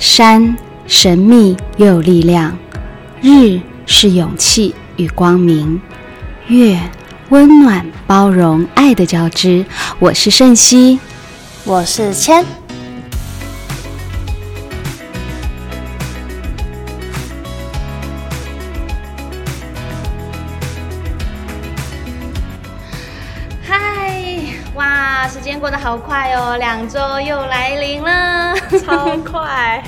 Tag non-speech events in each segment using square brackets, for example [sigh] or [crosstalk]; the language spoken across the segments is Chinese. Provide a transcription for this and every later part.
山神秘又有力量，日是勇气与光明，月温暖包容爱的交织。我是盛熙，我是千。嗨，哇，时间过得好快哦，两周又来临了，[laughs] 超快！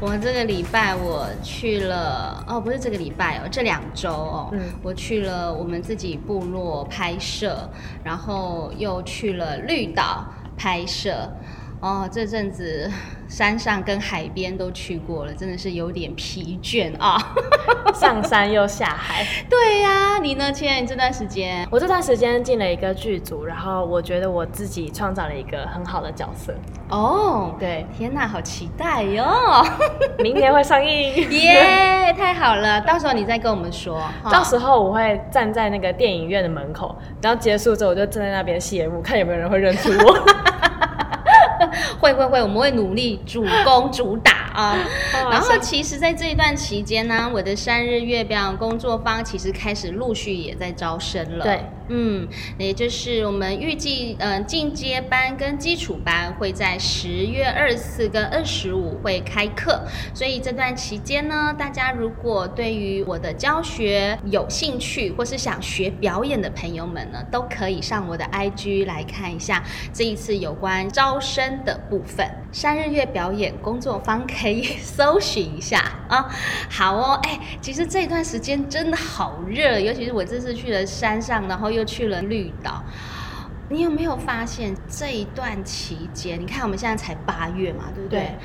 我这个礼拜我去了哦，不是这个礼拜哦，这两周哦，嗯，我去了我们自己部落拍摄，然后又去了绿岛拍摄。哦，这阵子山上跟海边都去过了，真的是有点疲倦啊！[laughs] 上山又下海。[laughs] 对呀，你呢？亲爱这段时间，我这段时间进了一个剧组，然后我觉得我自己创造了一个很好的角色。哦，对，天哪，好期待哟！[laughs] 明年会上映，耶，太好了！到时候你再跟我们说。到时候我会站在那个电影院的门口，然后结束之后我就站在那边谢幕，看有没有人会认出我。会会会，我们会努力主攻主打。啊。然后其实，在这一段期间呢，我的三日月表演工作坊其实开始陆续也在招生了。对。嗯，也就是我们预计，嗯，进阶班跟基础班会在十月二十四跟二十五会开课，所以这段期间呢，大家如果对于我的教学有兴趣，或是想学表演的朋友们呢，都可以上我的 IG 来看一下这一次有关招生的部分。三日月表演工作坊可以搜寻一下啊。好哦，哎，其实这段时间真的好热，尤其是我这次去了山上，然后。又去了绿岛，你有没有发现这一段期间？你看我们现在才八月嘛，对不对？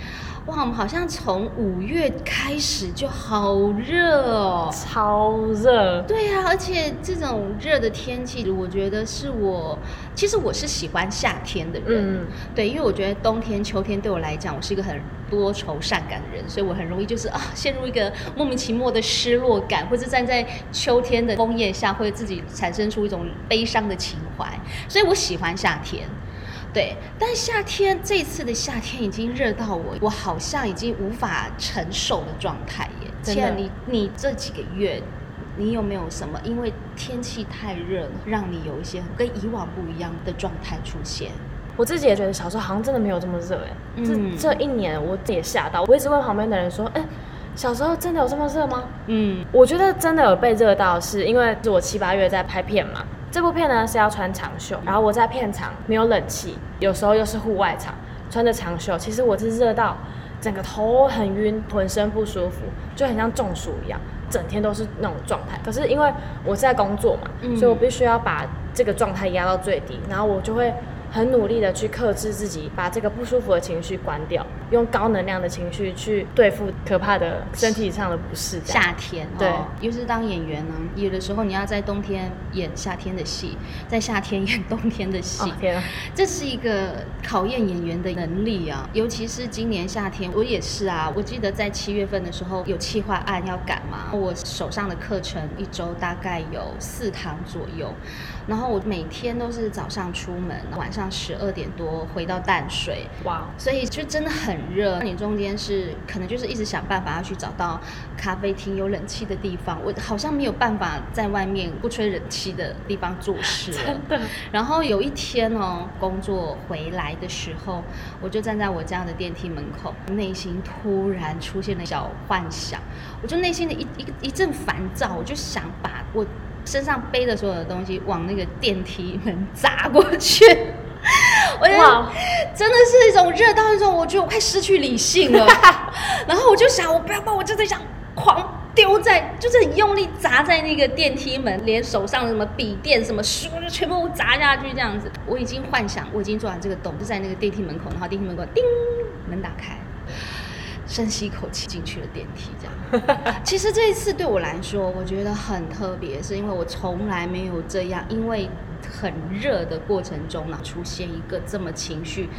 哇，我们好像从五月开始就好热哦，超热。对呀，而且这种热的天气，我觉得是我，其实我是喜欢夏天的人。嗯，对，因为我觉得冬天、秋天对我来讲，我是一个很多愁善感的人，所以我很容易就是啊，陷入一个莫名其妙的失落感，或者站在秋天的枫叶下，会自己产生出一种悲伤的情怀。所以我喜欢夏天。对，但夏天这次的夏天已经热到我，我好像已经无法承受的状态耶。真的，你你这几个月，你有没有什么因为天气太热，让你有一些跟以往不一样的状态出现？我自己也觉得小时候好像真的没有这么热哎。这这一年我也吓到，我一直问旁边的人说，哎，小时候真的有这么热吗？嗯，我觉得真的有被热到，是因为是我七八月在拍片嘛。这部片呢是要穿长袖，然后我在片场没有冷气，有时候又是户外场，穿着长袖，其实我是热到整个头很晕，浑身不舒服，就很像中暑一样，整天都是那种状态。可是因为我是在工作嘛，所以我必须要把这个状态压到最低，然后我就会。很努力的去克制自己，把这个不舒服的情绪关掉，用高能量的情绪去对付可怕的身体上的不适。夏天，对，又是当演员呢，有的时候你要在冬天演夏天的戏，在夏天演冬天的戏，天啊，这是一个考验演员的能力啊。尤其是今年夏天，我也是啊。我记得在七月份的时候有企划案要赶嘛，我手上的课程一周大概有四堂左右。然后我每天都是早上出门，晚上十二点多回到淡水，哇，所以就真的很热。你中间是可能就是一直想办法要去找到咖啡厅有冷气的地方，我好像没有办法在外面不吹冷气的地方做事了。然后有一天哦，工作回来的时候，我就站在我家的电梯门口，内心突然出现了小幻想，我就内心的一一一阵烦躁，我就想把我。身上背的所有的东西往那个电梯门砸过去，我哇，[laughs] 真的是一种热到一种，我觉得我快失去理性了。[laughs] 然后我就想，我不要把我就在想狂丢在，就是很用力砸在那个电梯门，连手上的什么笔电、什么书就全部砸下去这样子。我已经幻想，我已经做完这个洞，就在那个电梯门口，然后电梯门口叮，门打开。深吸一口气进去了电梯，这样。[laughs] 其实这一次对我来说，我觉得很特别，是因为我从来没有这样，因为很热的过程中呢，出现一个这么情绪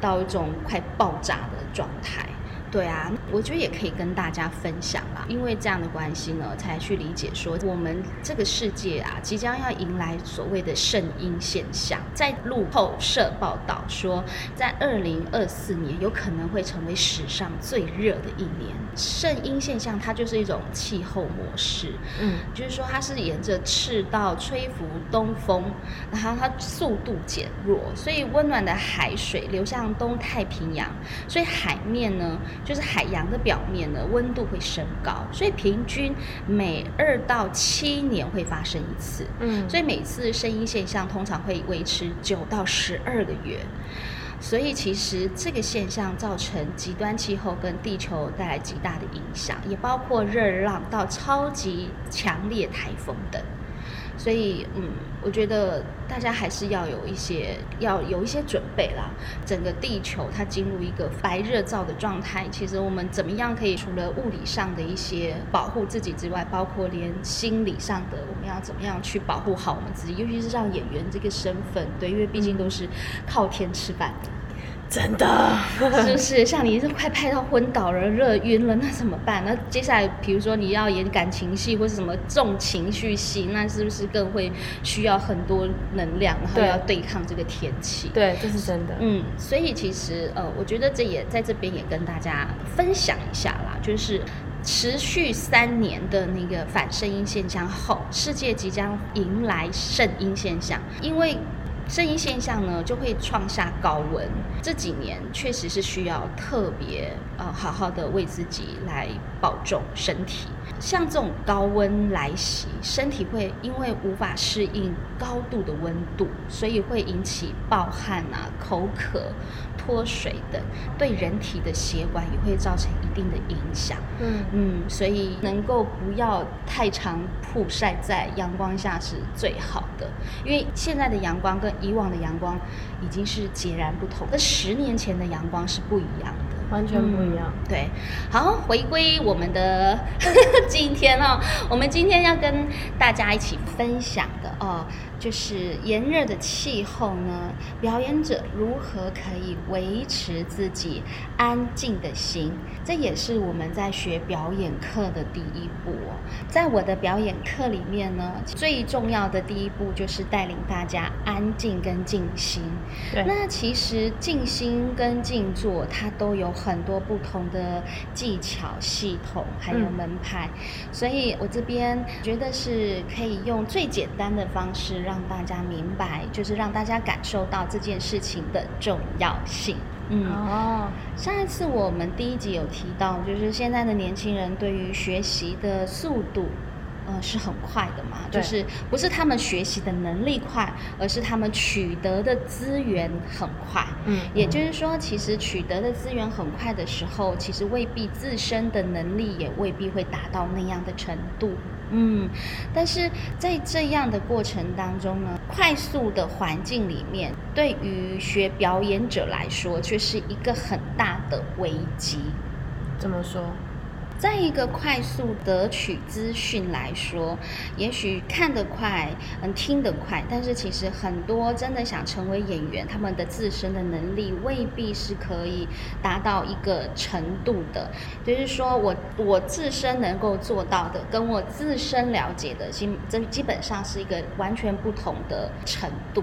到一种快爆炸的状态。对啊，我觉得也可以跟大家分享啦，因为这样的关系呢，才去理解说我们这个世界啊，即将要迎来所谓的圣婴现象。在路透社报道说，在二零二四年有可能会成为史上最热的一年。圣婴现象它就是一种气候模式，嗯，就是说它是沿着赤道吹拂东风，然后它速度减弱，所以温暖的海水流向东太平洋，所以海面呢。就是海洋的表面呢，温度会升高，所以平均每二到七年会发生一次。嗯，所以每次声音现象通常会维持九到十二个月。所以其实这个现象造成极端气候跟地球带来极大的影响，也包括热浪到超级强烈台风等。所以，嗯，我觉得大家还是要有一些，要有一些准备啦。整个地球它进入一个白热燥的状态，其实我们怎么样可以除了物理上的一些保护自己之外，包括连心理上的，我们要怎么样去保护好我们自己，尤其是像演员这个身份，对，因为毕竟都是靠天吃饭的。真的是不是？像你是快拍到昏倒了、热晕了，那怎么办？那接下来，比如说你要演感情戏或是什么重情绪戏，那是不是更会需要很多能量，然后要对抗这个天气？对，这是真的。嗯，所以其实呃，我觉得这也在这边也跟大家分享一下啦，就是持续三年的那个反声音现象后，世界即将迎来圣音现象，因为。声音现象呢，就会创下高温。这几年确实是需要特别呃，好好的为自己来保重身体。像这种高温来袭，身体会因为无法适应高度的温度，所以会引起暴汗啊、口渴、脱水等，对人体的血管也会造成一定的影响。嗯嗯，所以能够不要太常曝晒在阳光下是最好的，因为现在的阳光跟以往的阳光已经是截然不同，跟十年前的阳光是不一样的。完全不一样。对，好，回归我们的 [laughs] 今天哦，我们今天要跟大家一起分享的哦。就是炎热的气候呢，表演者如何可以维持自己安静的心？这也是我们在学表演课的第一步哦。在我的表演课里面呢，最重要的第一步就是带领大家安静跟静心。那其实静心跟静坐，它都有很多不同的技巧、系统还有门派，所以我这边觉得是可以用最简单的方式让。让大家明白，就是让大家感受到这件事情的重要性。嗯，哦，上一次我们第一集有提到，就是现在的年轻人对于学习的速度，呃，是很快的嘛，就是不是他们学习的能力快，而是他们取得的资源很快。嗯，也就是说，其实取得的资源很快的时候，其实未必自身的能力也未必会达到那样的程度。嗯，但是在这样的过程当中呢，快速的环境里面，对于学表演者来说，却是一个很大的危机。怎么说？在一个快速得取资讯来说，也许看得快，嗯，听得快，但是其实很多真的想成为演员，他们的自身的能力未必是可以达到一个程度的。就是说我我自身能够做到的，跟我自身了解的，基真基本上是一个完全不同的程度。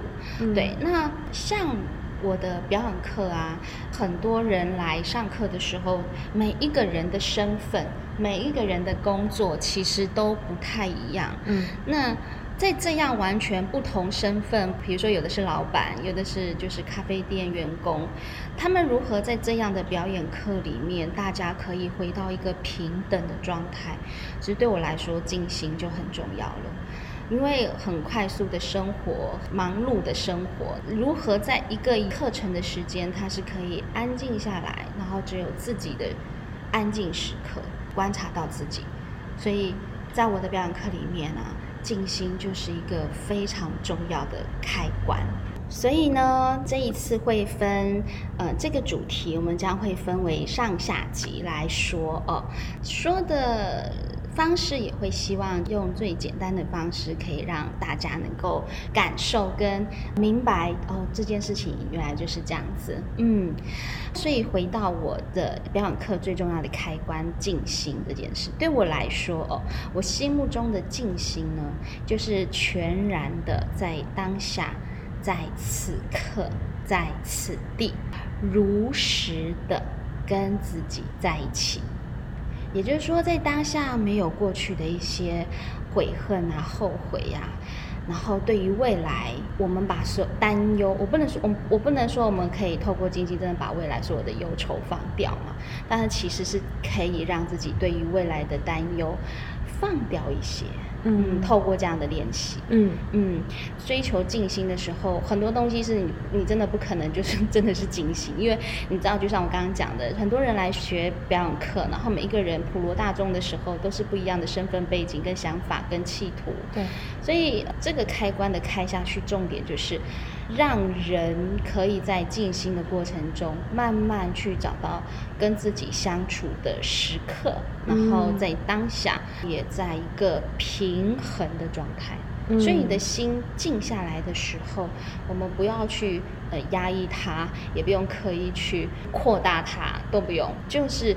对，那像。我的表演课啊，很多人来上课的时候，每一个人的身份，每一个人的工作其实都不太一样。嗯，那在这样完全不同身份，比如说有的是老板，有的是就是咖啡店员工，他们如何在这样的表演课里面，大家可以回到一个平等的状态？其实对我来说，静心就很重要了。因为很快速的生活，忙碌的生活，如何在一个课程的时间，它是可以安静下来，然后只有自己的安静时刻，观察到自己。所以在我的表演课里面呢，静心就是一个非常重要的开关。所以呢，这一次会分，呃，这个主题我们将会分为上下集来说哦，说的。方式也会希望用最简单的方式，可以让大家能够感受跟明白哦，这件事情原来就是这样子。嗯，所以回到我的表演课最重要的开关——静心这件事，对我来说哦，我心目中的静心呢，就是全然的在当下，在此刻，在此地，如实的跟自己在一起。也就是说，在当下没有过去的一些悔恨啊、后悔呀，然后对于未来，我们把所担忧，我不能说，我我不能说我们可以透过经济真的把未来所有的忧愁放掉嘛，但是其实是可以让自己对于未来的担忧放掉一些。嗯，透过这样的练习，嗯。嗯，追求静心的时候，很多东西是你你真的不可能就是真的是静心，因为你知道，就像我刚刚讲的，很多人来学表演课，然后每一个人普罗大众的时候，都是不一样的身份背景、跟想法、跟企图。对，所以这个开关的开下去，重点就是让人可以在静心的过程中，慢慢去找到跟自己相处的时刻，然后在当下也在一个平。衡的状态，所以你的心静下来的时候，我们不要去呃压抑它，也不用刻意去扩大它，都不用，就是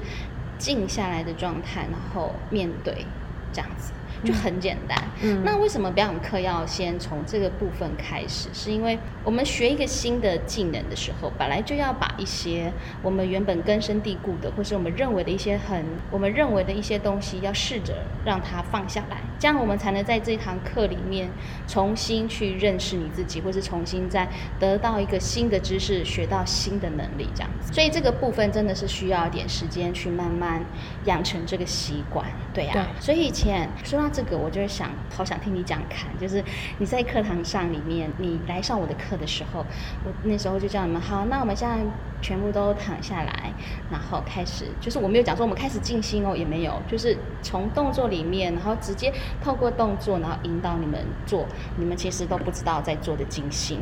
静下来的状态，然后面对这样子。就很简单。嗯，那为什么表演课要先从这个部分开始？是因为我们学一个新的技能的时候，本来就要把一些我们原本根深蒂固的，或是我们认为的一些很我们认为的一些东西，要试着让它放下来，这样我们才能在这堂课里面重新去认识你自己，或是重新再得到一个新的知识，学到新的能力，这样子。所以这个部分真的是需要一点时间去慢慢养成这个习惯。对呀，所以以前说到。这个我就是想，好想听你讲看，就是你在课堂上里面，你来上我的课的时候，我那时候就叫你们好，那我们现在全部都躺下来，然后开始，就是我没有讲说我们开始静心哦，也没有，就是从动作里面，然后直接透过动作，然后引导你们做，你们其实都不知道在做的静心。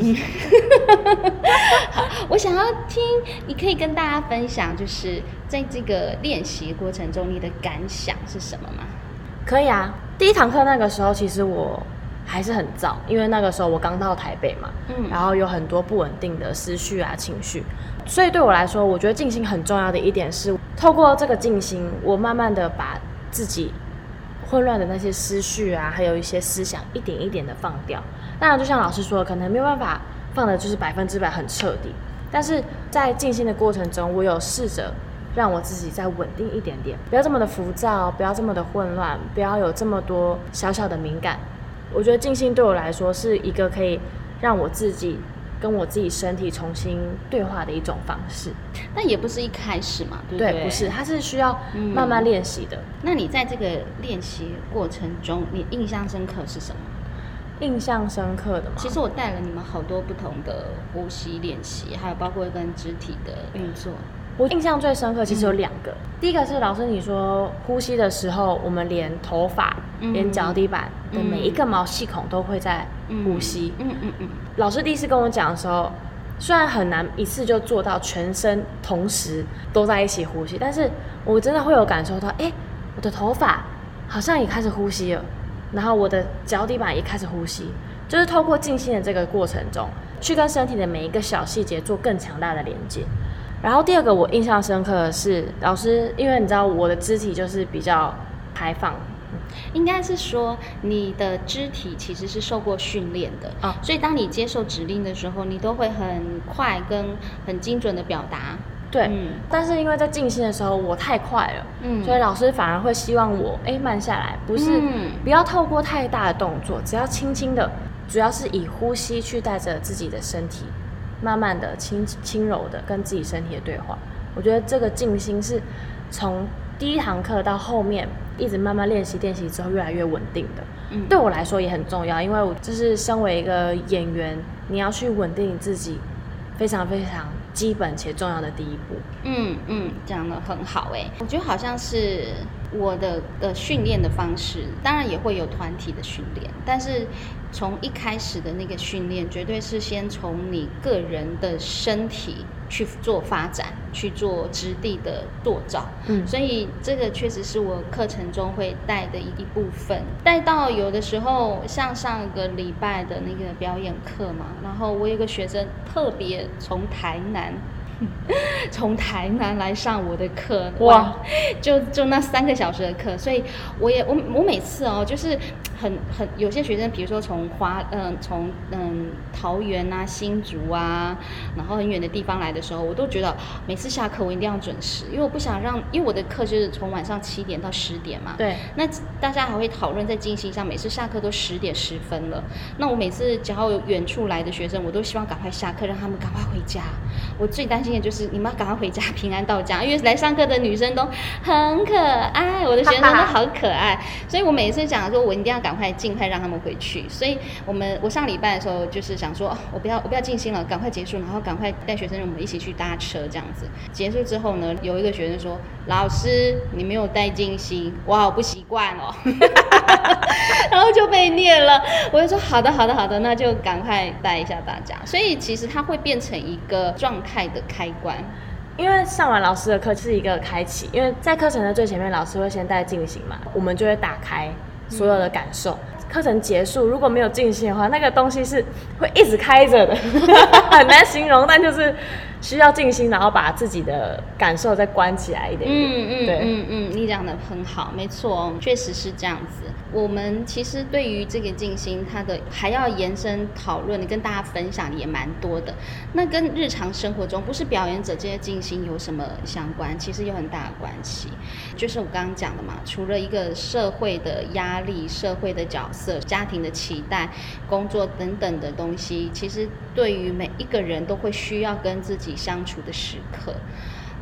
嗯，好，我想要听，你可以跟大家分享，就是在这个练习过程中，你的感想是什么吗？可以啊，第一堂课那个时候，其实我还是很燥，因为那个时候我刚到台北嘛，嗯，然后有很多不稳定的思绪啊、情绪，所以对我来说，我觉得静心很重要的一点是，透过这个静心，我慢慢的把自己混乱的那些思绪啊，还有一些思想，一点一点的放掉。当然，就像老师说，可能没有办法放的就是百分之百很彻底，但是在静心的过程中，我有试着。让我自己再稳定一点点，不要这么的浮躁，不要这么的混乱，不要有这么多小小的敏感。我觉得静心对我来说是一个可以让我自己跟我自己身体重新对话的一种方式。但也不是一开始嘛，对不对？不是，它是需要慢慢练习的。那你在这个练习过程中，你印象深刻是什么？印象深刻的吗？其实我带了你们好多不同的呼吸练习，还有包括跟肢体的运作。我印象最深刻，其实有两个。第一个是老师你说呼吸的时候，我们连头发、连脚底板的每一个毛细孔都会在呼吸。嗯嗯嗯。老师第一次跟我讲的时候，虽然很难一次就做到全身同时都在一起呼吸，但是我真的会有感受到，哎，我的头发好像也开始呼吸了，然后我的脚底板也开始呼吸，就是透过静心的这个过程中，去跟身体的每一个小细节做更强大的连接。然后第二个我印象深刻的是老师，因为你知道我的肢体就是比较开放，应该是说你的肢体其实是受过训练的啊，所以当你接受指令的时候，你都会很快跟很精准的表达。对，但是因为在静心的时候我太快了，嗯，所以老师反而会希望我哎慢下来，不是不要透过太大的动作，只要轻轻的，主要是以呼吸去带着自己的身体。慢慢的、轻轻柔的跟自己身体的对话，我觉得这个静心是从第一堂课到后面一直慢慢练习、练习之后越来越稳定的。嗯，对我来说也很重要，因为我就是身为一个演员，你要去稳定你自己，非常非常基本且重要的第一步。嗯嗯，讲的很好哎，我觉得好像是我的的训练的方式，当然也会有团体的训练，但是从一开始的那个训练，绝对是先从你个人的身体去做发展，去做质地的塑造。嗯，所以这个确实是我课程中会带的一一部分。带到有的时候，像上个礼拜的那个表演课嘛，然后我有个学生特别从台南。[laughs] 从台南来上我的课，哇，就就那三个小时的课，所以我也我我每次哦，就是很很有些学生，比如说从华嗯从嗯桃园啊新竹啊，然后很远的地方来的时候，我都觉得每次下课我一定要准时，因为我不想让，因为我的课就是从晚上七点到十点嘛，对，那大家还会讨论在进行上，每次下课都十点十分了，那我每次只要有远处来的学生，我都希望赶快下课，让他们赶快回家，我最担心。就是你们要赶快回家，[laughs] 平安到家，因为来上课的女生都很可爱，我的学生都好可爱，所以我每次讲说，我一定要赶快尽快让他们回去。所以我们我上礼拜的时候就是想说，我不要我不要静心了，赶快结束，然后赶快带学生我们一起去搭车这样子。结束之后呢，有一个学生说：“老师，你没有带静心，我好不习惯哦。[laughs] ”然后就被念了。我就说：“好的，好的，好的，那就赶快带一下大家。”所以其实它会变成一个状态的开。开关，因为上完老师的课是一个开启，因为在课程的最前面，老师会先带进行嘛，我们就会打开所有的感受。课程结束如果没有进行的话，那个东西是会一直开着的，[laughs] 很难形容，但就是。需要静心，然后把自己的感受再关起来一点。嗯嗯，对，嗯嗯，你讲的很好，没错，确实是这样子。我们其实对于这个静心，它的还要延伸讨论，跟大家分享也蛮多的。那跟日常生活中不是表演者这些静心有什么相关？其实有很大的关系。就是我刚刚讲的嘛，除了一个社会的压力、社会的角色、家庭的期待、工作等等的东西，其实对于每一个人都会需要跟自己。相处的时刻，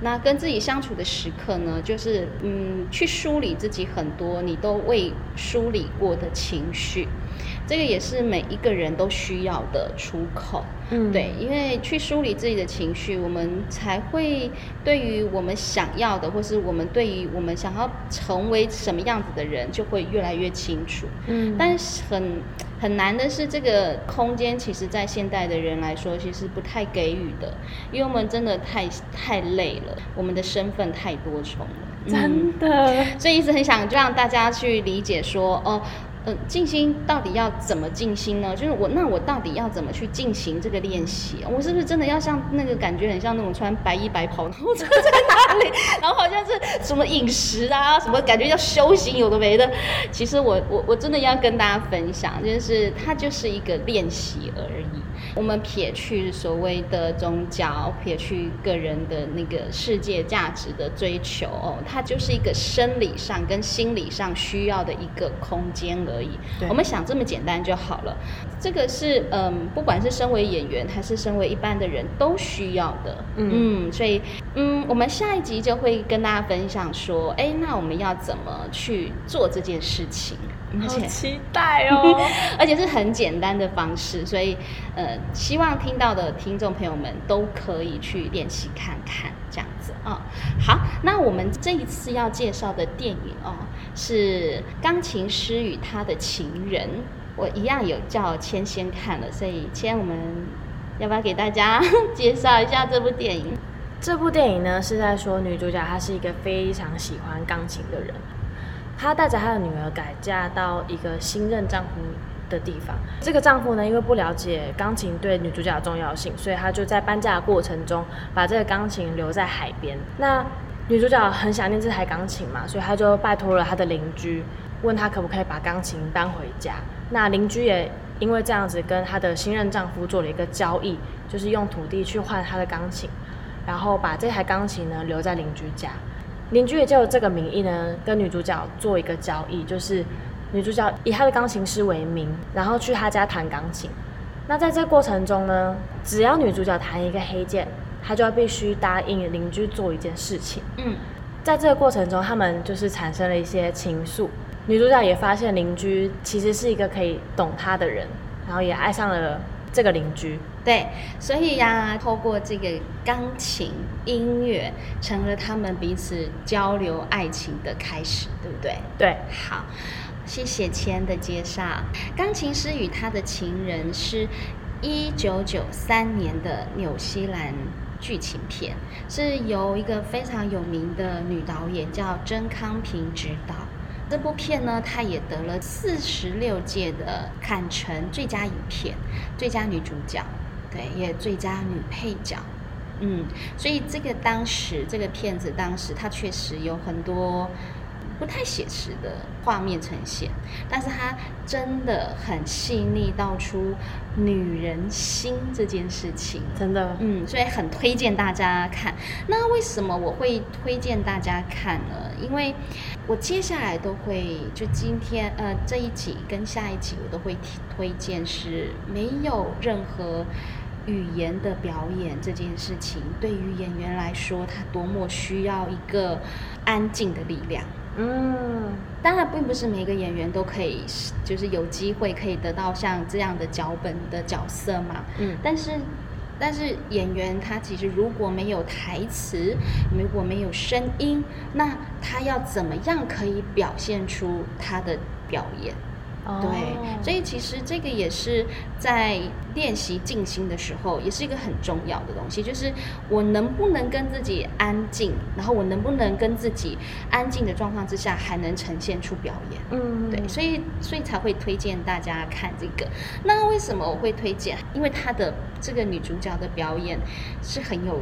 那跟自己相处的时刻呢，就是嗯，去梳理自己很多你都未梳理过的情绪，这个也是每一个人都需要的出口。嗯，对，因为去梳理自己的情绪，我们才会对于我们想要的，或是我们对于我们想要成为什么样子的人，就会越来越清楚。嗯，但是很。很难的是，这个空间其实，在现代的人来说，其实不太给予的，因为我们真的太太累了，我们的身份太多重了，真的。所以一直很想就让大家去理解说，哦。嗯，静心到底要怎么静心呢？就是我，那我到底要怎么去进行这个练习？我是不是真的要像那个感觉很像那种穿白衣白袍，然后坐在哪里，[laughs] 然后好像是什么饮食啊，什么感觉要修行，有的没的。其实我我我真的要跟大家分享，就是它就是一个练习而已。我们撇去所谓的宗教，撇去个人的那个世界价值的追求，哦，它就是一个生理上跟心理上需要的一个空间而已。我们想这么简单就好了。这个是嗯，不管是身为演员还是身为一般的人都需要的。嗯，所以嗯，我们下一集就会跟大家分享说，哎，那我们要怎么去做这件事情？好期待哦！[laughs] 而且是很简单的方式，所以呃，希望听到的听众朋友们都可以去练习看看，这样子啊。好，那我们这一次要介绍的电影哦，是《钢琴师与他的情人》。我一样有叫千先看了，所以千，我们要不要给大家 [laughs] 介绍一下这部电影？这部电影呢，是在说女主角她是一个非常喜欢钢琴的人。她带着她的女儿改嫁到一个新任丈夫的地方。这个丈夫呢，因为不了解钢琴对女主角的重要性，所以他就在搬家的过程中把这个钢琴留在海边。那女主角很想念这台钢琴嘛，所以她就拜托了她的邻居，问他可不可以把钢琴搬回家。那邻居也因为这样子跟她的新任丈夫做了一个交易，就是用土地去换她的钢琴，然后把这台钢琴呢留在邻居家。邻居也就这个名义呢，跟女主角做一个交易，就是女主角以她的钢琴师为名，然后去她家弹钢琴。那在这过程中呢，只要女主角弹一个黑键，她就要必须答应邻居做一件事情。嗯，在这个过程中，他们就是产生了一些情愫。女主角也发现邻居其实是一个可以懂她的人，然后也爱上了这个邻居。对，所以呀，透过这个钢琴音乐，成了他们彼此交流爱情的开始，对不对？对，好，谢谢谦的介绍。钢琴师与他的情人是一九九三年的纽西兰剧情片，是由一个非常有名的女导演叫甄康平执导。这部片呢，它也得了四十六届的坎城最佳影片、最佳女主角。对，也最佳女配角，嗯，所以这个当时这个片子当时它确实有很多不太写实的画面呈现，但是它真的很细腻，道出女人心这件事情，真的，嗯，所以很推荐大家看。那为什么我会推荐大家看呢？因为我接下来都会就今天呃这一集跟下一集我都会推荐是没有任何。语言的表演这件事情，对于演员来说，他多么需要一个安静的力量。嗯，当然，并不是每个演员都可以，就是有机会可以得到像这样的脚本的角色嘛。嗯，但是，但是演员他其实如果没有台词，如果没有声音，那他要怎么样可以表现出他的表演？对，所以其实这个也是在练习静心的时候，也是一个很重要的东西，就是我能不能跟自己安静，然后我能不能跟自己安静的状况之下，还能呈现出表演。嗯，对，所以所以才会推荐大家看这个。那为什么我会推荐？因为她的这个女主角的表演是很有。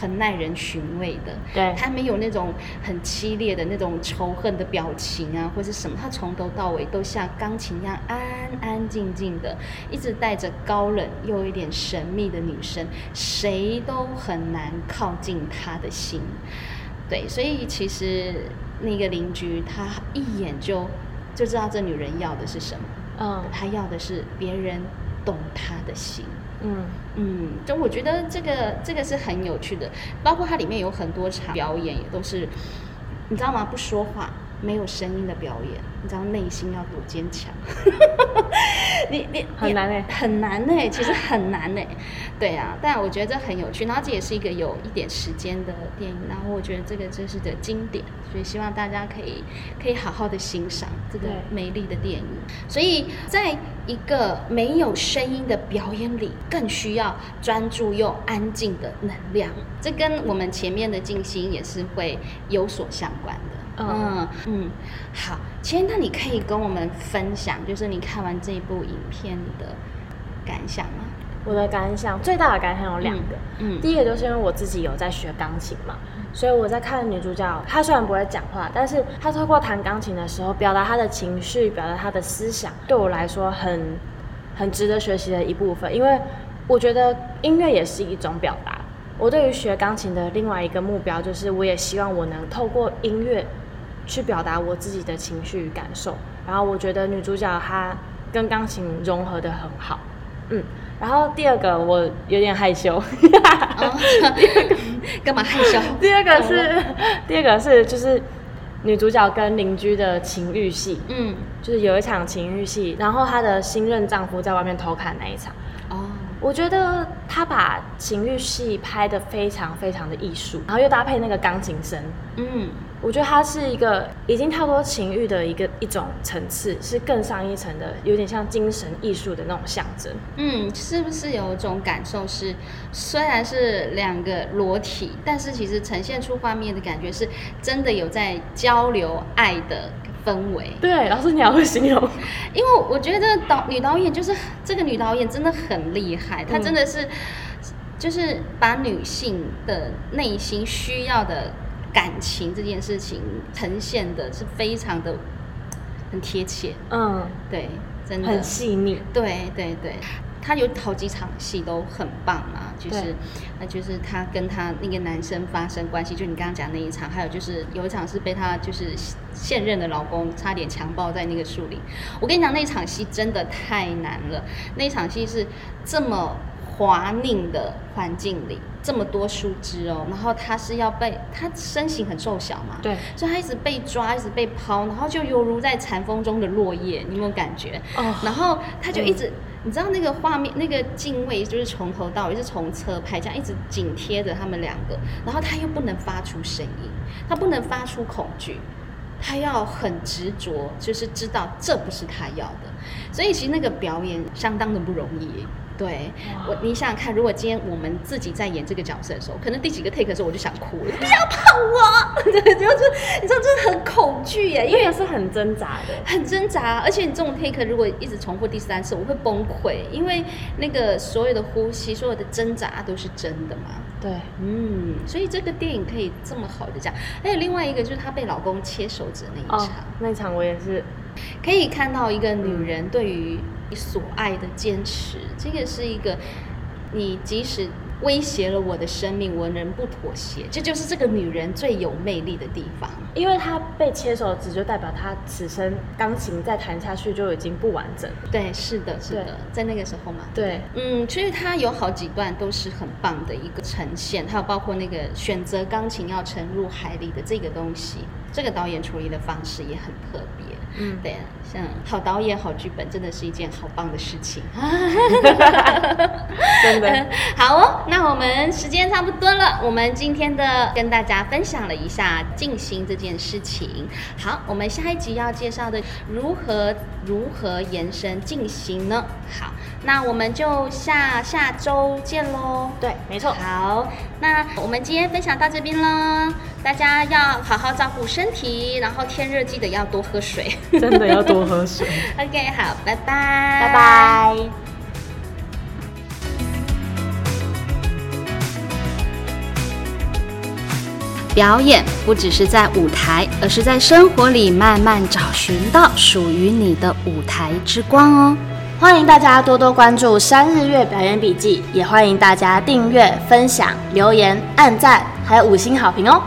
很耐人寻味的，对，他没有那种很激烈的那种仇恨的表情啊，或是什么，他从头到尾都像钢琴一样安安静静的，一直带着高冷又有一点神秘的女生，谁都很难靠近他的心。对，所以其实那个邻居他一眼就就知道这女人要的是什么，嗯，她要的是别人懂他的心。嗯嗯，就我觉得这个这个是很有趣的，包括它里面有很多场表演也都是，你知道吗？不说话。没有声音的表演，你知道内心要多坚强？[laughs] 你你很难哎，很难哎，其实很难哎。对啊，但我觉得这很有趣，然后这也是一个有一点时间的电影，然后我觉得这个真是的经典，所以希望大家可以可以好好的欣赏这个美丽的电影。所以在一个没有声音的表演里，更需要专注又安静的能量，这跟我们前面的静心也是会有所相关的。嗯嗯，好，其实那你可以跟我们分享，就是你看完这部影片的感想吗？我的感想最大的感想有两个，嗯，第一个就是因为我自己有在学钢琴嘛，所以我在看女主角，她虽然不会讲话，但是她透过弹钢琴的时候，表达她的情绪，表达她的思想，对我来说很很值得学习的一部分，因为我觉得音乐也是一种表达。我对于学钢琴的另外一个目标，就是我也希望我能透过音乐。去表达我自己的情绪与感受，然后我觉得女主角她跟钢琴融合的很好，嗯，然后第二个我有点害羞，[laughs] [laughs] 干嘛害羞？[laughs] 第二个是 [laughs] 第二个是就是女主角跟邻居的情欲戏，嗯，就是有一场情欲戏，然后她的新任丈夫在外面偷看那一场，哦，我觉得她把情欲戏拍得非常非常的艺术，然后又搭配那个钢琴声，嗯。我觉得它是一个已经太多情欲的一个一种层次，是更上一层的，有点像精神艺术的那种象征。嗯，是不是有一种感受是，虽然是两个裸体，但是其实呈现出画面的感觉是真的有在交流爱的氛围。对，老师你还会形容，因为我觉得导女导演就是这个女导演真的很厉害，她真的是就是把女性的内心需要的。感情这件事情呈现的是非常的很贴切，嗯，对，真的。很细腻，对对对，他有好几场戏都很棒嘛，就是那就是他跟他那个男生发生关系，就你刚刚讲那一场，还有就是有一场是被他就是现任的老公差点强暴在那个树林，我跟你讲那场戏真的太难了，那场戏是这么。滑泞的环境里，这么多树枝哦，然后他是要被他身形很瘦小嘛，对，所以他一直被抓，一直被抛，然后就犹如在残风中的落叶，你有没有感觉？哦，然后他就一直你知道那个画面，那个镜位就是从头到尾是从车拍，这样一直紧贴着他们两个，然后他又不能发出声音，他不能发出恐惧，他要很执着，就是知道这不是他要的，所以其实那个表演相当的不容易。对我，你想想看，如果今天我们自己在演这个角色的时候，可能第几个 take 的时候我就想哭了，[laughs] 不要碰我，[laughs] 对，就是你知道，真的很恐惧耶，因为是很挣扎的，很挣扎，而且你这种 take 如果一直重复第三次，我会崩溃，因为那个所有的呼吸，所有的挣扎都是真的嘛。对，嗯，所以这个电影可以这么好的讲。还有另外一个就是她被老公切手指那一场，那一场我也是可以看到一个女人对于。所爱的坚持，这个是一个你即使威胁了我的生命，我仍不妥协。这就是这个女人最有魅力的地方，因为她被切手指，就代表她此生钢琴再弹下去就已经不完整。对，是的，是的，在那个时候嘛。对，嗯，其实她有好几段都是很棒的一个呈现，还有包括那个选择钢琴要沉入海里的这个东西，这个导演处理的方式也很特别。嗯，对，像好导演、好剧本，真的是一件好棒的事情。[laughs] [laughs] 真的 [laughs] 好哦，那我们时间差不多了，我们今天的跟大家分享了一下静心这件事情。好，我们下一集要介绍的如何如何延伸静心呢？好，那我们就下下周见喽。对，没错。好，那我们今天分享到这边了，大家要好好照顾身体，然后天热记得要多喝水。真的要多喝水。[laughs] OK，好，拜拜，拜拜。表演不只是在舞台，而是在生活里慢慢找寻到属于你的舞台之光哦。欢迎大家多多关注山日月表演笔记，也欢迎大家订阅、分享、留言、按赞，还有五星好评哦。